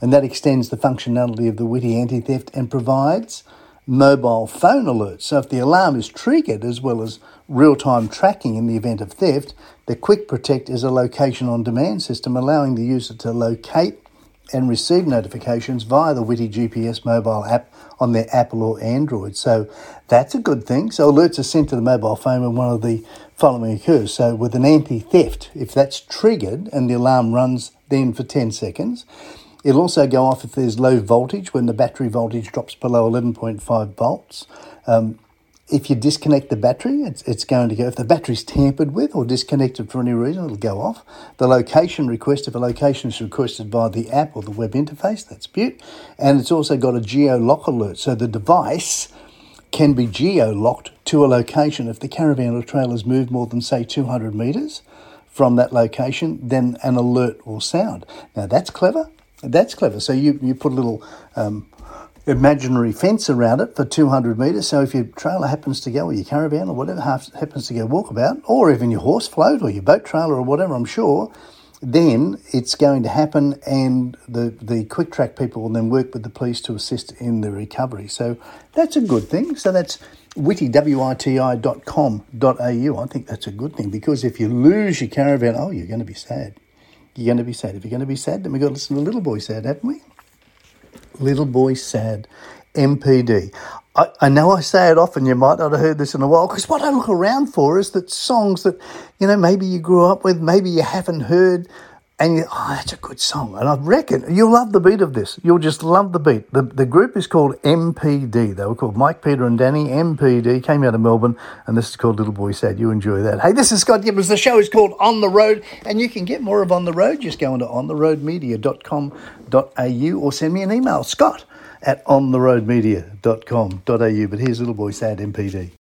And that extends the functionality of the Witi anti theft and provides mobile phone alerts. So if the alarm is triggered as well as real time tracking in the event of theft, the Quick Protect is a location on demand system allowing the user to locate and receive notifications via the Witi GPS mobile app on their Apple or Android. So that's a good thing. So alerts are sent to the mobile phone when one of the following occurs. So with an anti theft, if that's triggered and the alarm runs then for 10 seconds, It'll also go off if there's low voltage when the battery voltage drops below 11.5 volts. Um, if you disconnect the battery, it's, it's going to go. If the battery's tampered with or disconnected for any reason, it'll go off. The location request, if a location is requested by the app or the web interface, that's beaut. And it's also got a geo lock alert. So the device can be geo locked to a location. If the caravan or trailer trailer's moved more than, say, 200 metres from that location, then an alert will sound. Now that's clever. That's clever. So you, you put a little um, imaginary fence around it for 200 metres. So if your trailer happens to go, or your caravan or whatever happens to go walkabout, or even your horse float or your boat trailer or whatever, I'm sure, then it's going to happen and the, the quick track people will then work with the police to assist in the recovery. So that's a good thing. So that's witi, W-I-T-I.com.au. I think that's a good thing because if you lose your caravan, oh, you're going to be sad. You're going to be sad. If you're going to be sad, then we've got to listen to Little Boy Sad, haven't we? Little Boy Sad, MPD. I, I, know I say it often, you might not have heard this in a while, because what I look around for is that songs that, you know, maybe you grew up with, maybe you haven't heard, and you, oh, that's a good song. And I reckon you'll love the beat of this. You'll just love the beat. The, the group is called MPD. They were called Mike, Peter, and Danny. MPD came out of Melbourne, and this is called Little Boy Sad. You enjoy that. Hey, this is Scott Gibbons. The show is called On the Road, and you can get more of On the Road. Just go into ontheroadmedia.com.au or send me an email, scott at ontheroadmedia.com.au. But here's Little Boy Sad MPD.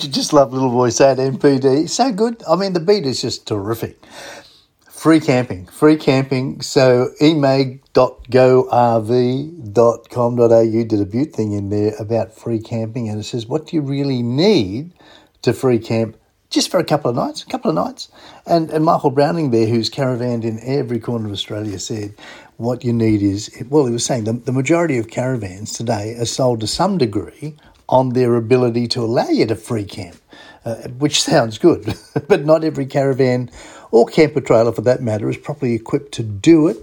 Don't you just love Little Boy Sad MPD? So good. I mean, the beat is just terrific. Free camping, free camping. So emag.gorv.com.au did a beaut thing in there about free camping, and it says, what do you really need to free camp just for a couple of nights, a couple of nights. And, and Michael Browning there, who's caravanned in every corner of Australia, said what you need is, well, he was saying the, the majority of caravans today are sold to some degree on their ability to allow you to free camp, uh, which sounds good, but not every caravan or camper trailer for that matter is properly equipped to do it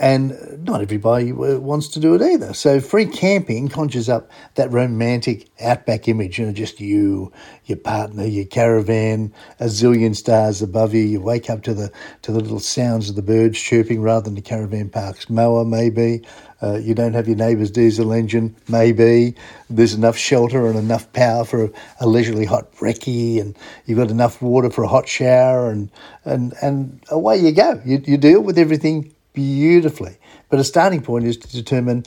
and not everybody uh, wants to do it either. So free camping conjures up that romantic outback image, you know, just you, your partner, your caravan, a zillion stars above you. You wake up to the to the little sounds of the birds chirping rather than the caravan park's mower, maybe. Uh, you don't have your neighbour's diesel engine, maybe. There's enough shelter and enough power for a, a leisurely hot brekkie, and you've got enough water for a hot shower, and and and away you go. You, you deal with everything beautifully. But a starting point is to determine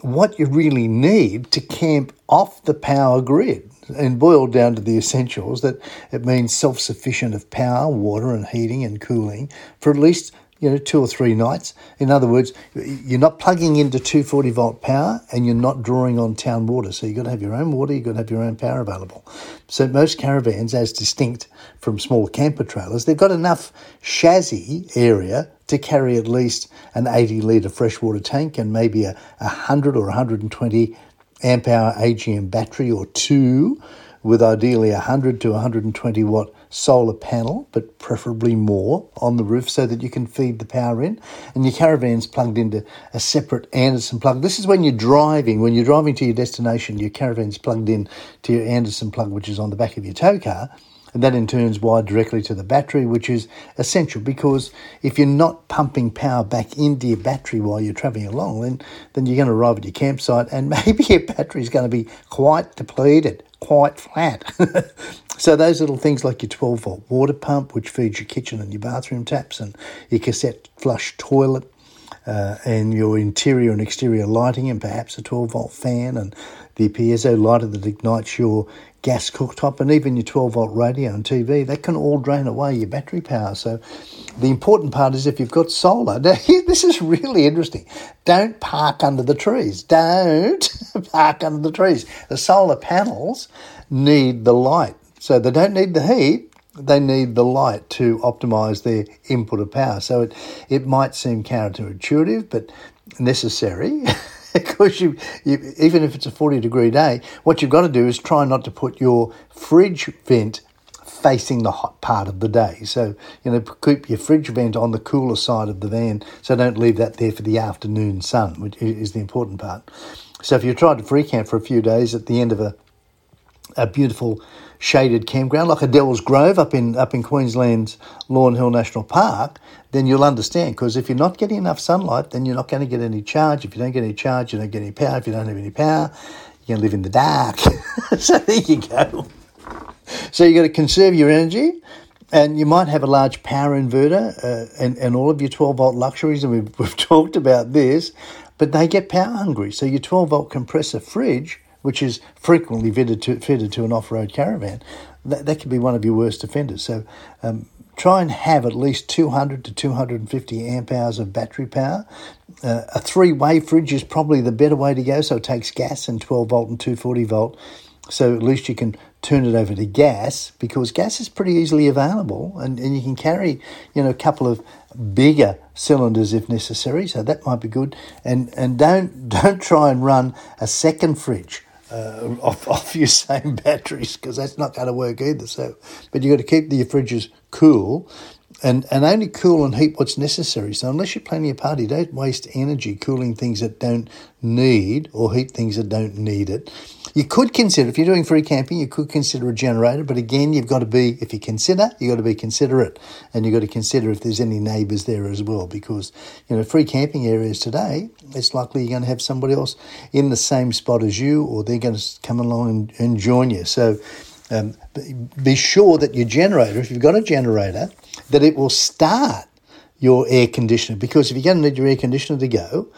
what you really need to camp off the power grid and boiled down to the essentials that it means self sufficient of power, water, and heating and cooling for at least you know two or three nights. In other words, you're not plugging into 240 volt power and you're not drawing on town water. So you've got to have your own water, you've got to have your own power available. So most caravans, as distinct from small camper trailers, they've got enough chassis area to carry at least an 80 litre freshwater tank and maybe a 100 or 120 amp hour AGM battery or two with ideally a 100 to 120 watt solar panel, but preferably more on the roof so that you can feed the power in. And your caravan's plugged into a separate Anderson plug. This is when you're driving. When you're driving to your destination, your caravan's plugged in to your Anderson plug, which is on the back of your tow car. And that in turn is wired directly to the battery, which is essential because if you're not pumping power back into your battery while you're travelling along, then, then you're going to arrive at your campsite and maybe your battery is going to be quite depleted, quite flat. so those little things like your 12 volt water pump, which feeds your kitchen and your bathroom taps, and your cassette flush toilet, uh, and your interior and exterior lighting, and perhaps a 12 volt fan, and the piezo lighter that ignites your gas cooktop, and even your 12 volt radio and TV, that can all drain away your battery power. So, the important part is if you've got solar. Now, this is really interesting. Don't park under the trees. Don't park under the trees. The solar panels need the light. So, they don't need the heat, they need the light to optimize their input of power. So, it, it might seem counterintuitive, but necessary. because you, you, even if it's a 40 degree day, what you've got to do is try not to put your fridge vent facing the hot part of the day. So, you know, keep your fridge vent on the cooler side of the van. So don't leave that there for the afternoon sun, which is the important part. So if you tried to free camp for a few days at the end of a, a beautiful shaded campground like a Devil's Grove up in up in Queensland's Lawn Hill National Park, then you'll understand. Because if you're not getting enough sunlight, then you're not going to get any charge. If you don't get any charge, you don't get any power. If you don't have any power, you're going to live in the dark. so there you go. So you've got to conserve your energy. And you might have a large power inverter uh, and, and all of your 12 volt luxuries, and we've, we've talked about this, but they get power hungry. So your 12 volt compressor fridge which is frequently fitted to, fitted to an off road caravan, that, that could be one of your worst offenders. So um, try and have at least 200 to 250 amp hours of battery power. Uh, a three way fridge is probably the better way to go, so it takes gas and 12 volt and 240 volt. So at least you can turn it over to gas because gas is pretty easily available and, and you can carry, you know, a couple of bigger cylinders if necessary. So that might be good. And and don't don't try and run a second fridge uh, off, off your same batteries because that's not going to work either. So, but you've got to keep the, fridges cool and, and only cool and heat what's necessary. So unless you're planning a party, don't waste energy cooling things that don't need or heat things that don't need it. You could consider, if you're doing free camping, you could consider a generator, but again, you've got to be, if you consider, you've got to be considerate and you've got to consider if there's any neighbours there as well because, you know, free camping areas today, it's likely you're going to have somebody else in the same spot as you or they're going to come along and, and join you. So um, be sure that your generator, if you've got a generator, that it will start your air conditioner because if you're going to need your air conditioner to go,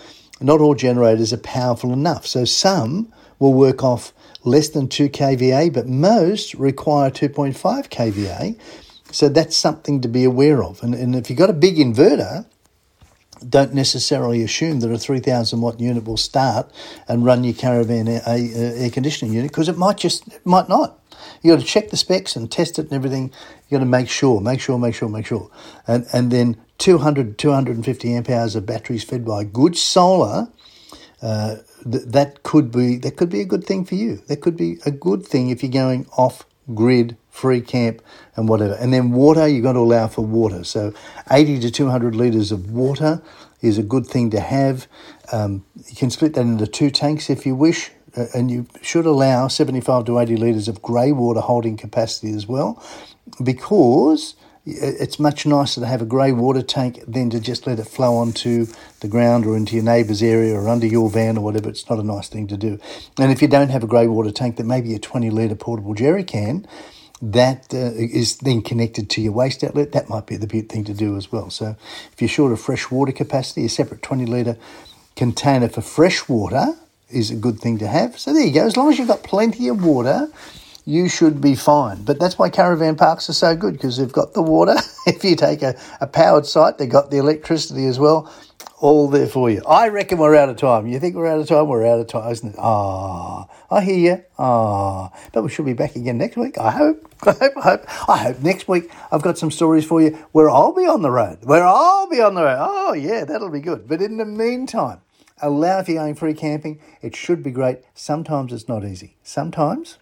not all generators are powerful enough. So some will work off less than 2 kVA, but most require 2.5 kVA. So that's something to be aware of. And, and if you've got a big inverter, don't necessarily assume that a 3000 watt unit will start and run your caravan air, air conditioning unit because it might just, it might not. You got to check the specs and test it and everything. You got to make sure, make sure, make sure, make sure. And, and then 200, 250 amp hours of batteries fed by good solar uh, th- that could be that could be a good thing for you. That could be a good thing if you're going off grid, free camp, and whatever. And then water, you've got to allow for water. So 80 to 200 litres of water is a good thing to have. Um, you can split that into two tanks if you wish, uh, and you should allow 75 to 80 litres of grey water holding capacity as well, because it's much nicer to have a grey water tank than to just let it flow onto the ground or into your neighbour's area or under your van or whatever. It's not a nice thing to do. And if you don't have a grey water tank, then maybe a 20 litre portable jerry can that uh, is then connected to your waste outlet, that might be the thing to do as well. So if you're short of fresh water capacity, a separate 20 litre container for fresh water is a good thing to have. So there you go. As long as you've got plenty of water, you should be fine. But that's why caravan parks are so good because they've got the water. if you take a, a powered site, they've got the electricity as well. All there for you. I reckon we're out of time. You think we're out of time? We're out of time, isn't it? Ah, I hear you. Ah, but we should be back again next week. I hope. I hope. I hope. I hope next week I've got some stories for you where I'll be on the road. Where I'll be on the road. Oh yeah, that'll be good. But in the meantime, allow if you're going free camping. It should be great. Sometimes it's not easy. Sometimes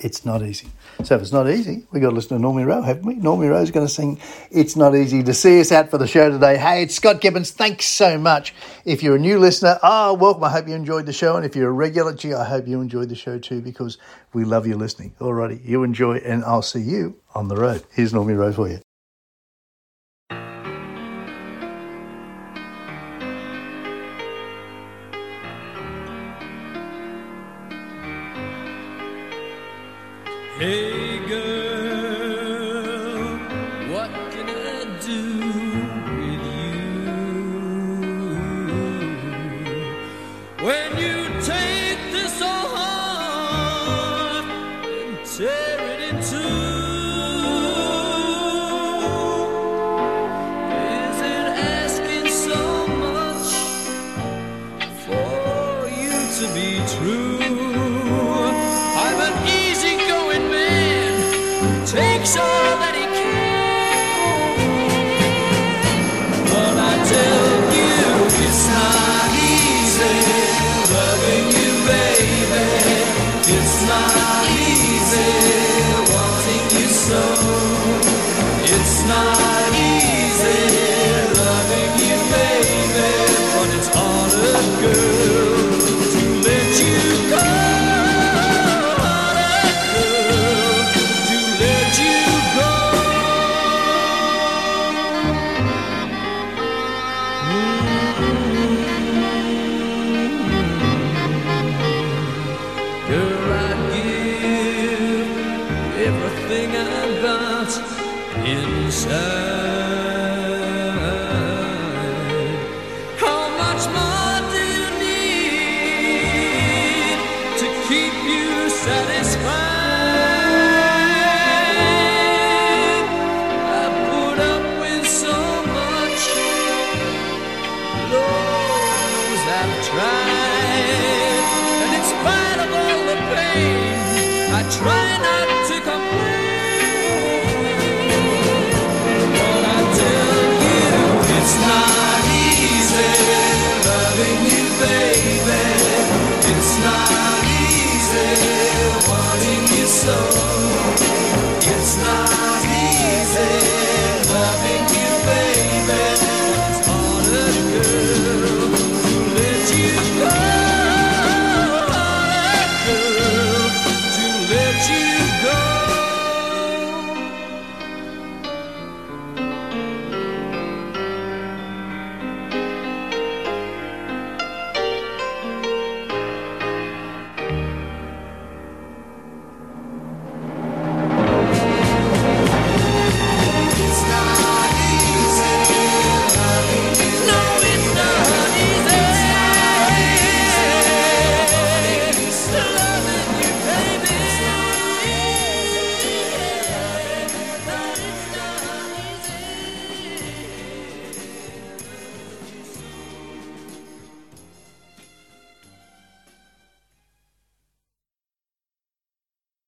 it's not easy. So if it's not easy, we've got to listen to Normie Rowe, haven't we? Normie Rowe's going to sing It's Not Easy to see us out for the show today. Hey, it's Scott Gibbons. Thanks so much. If you're a new listener, ah, oh, welcome. I hope you enjoyed the show. And if you're a regular, gee, I hope you enjoyed the show too because we love you listening. Alrighty, you enjoy and I'll see you on the road. Here's Normie Rowe for you. Hey girl, everything I've got inside.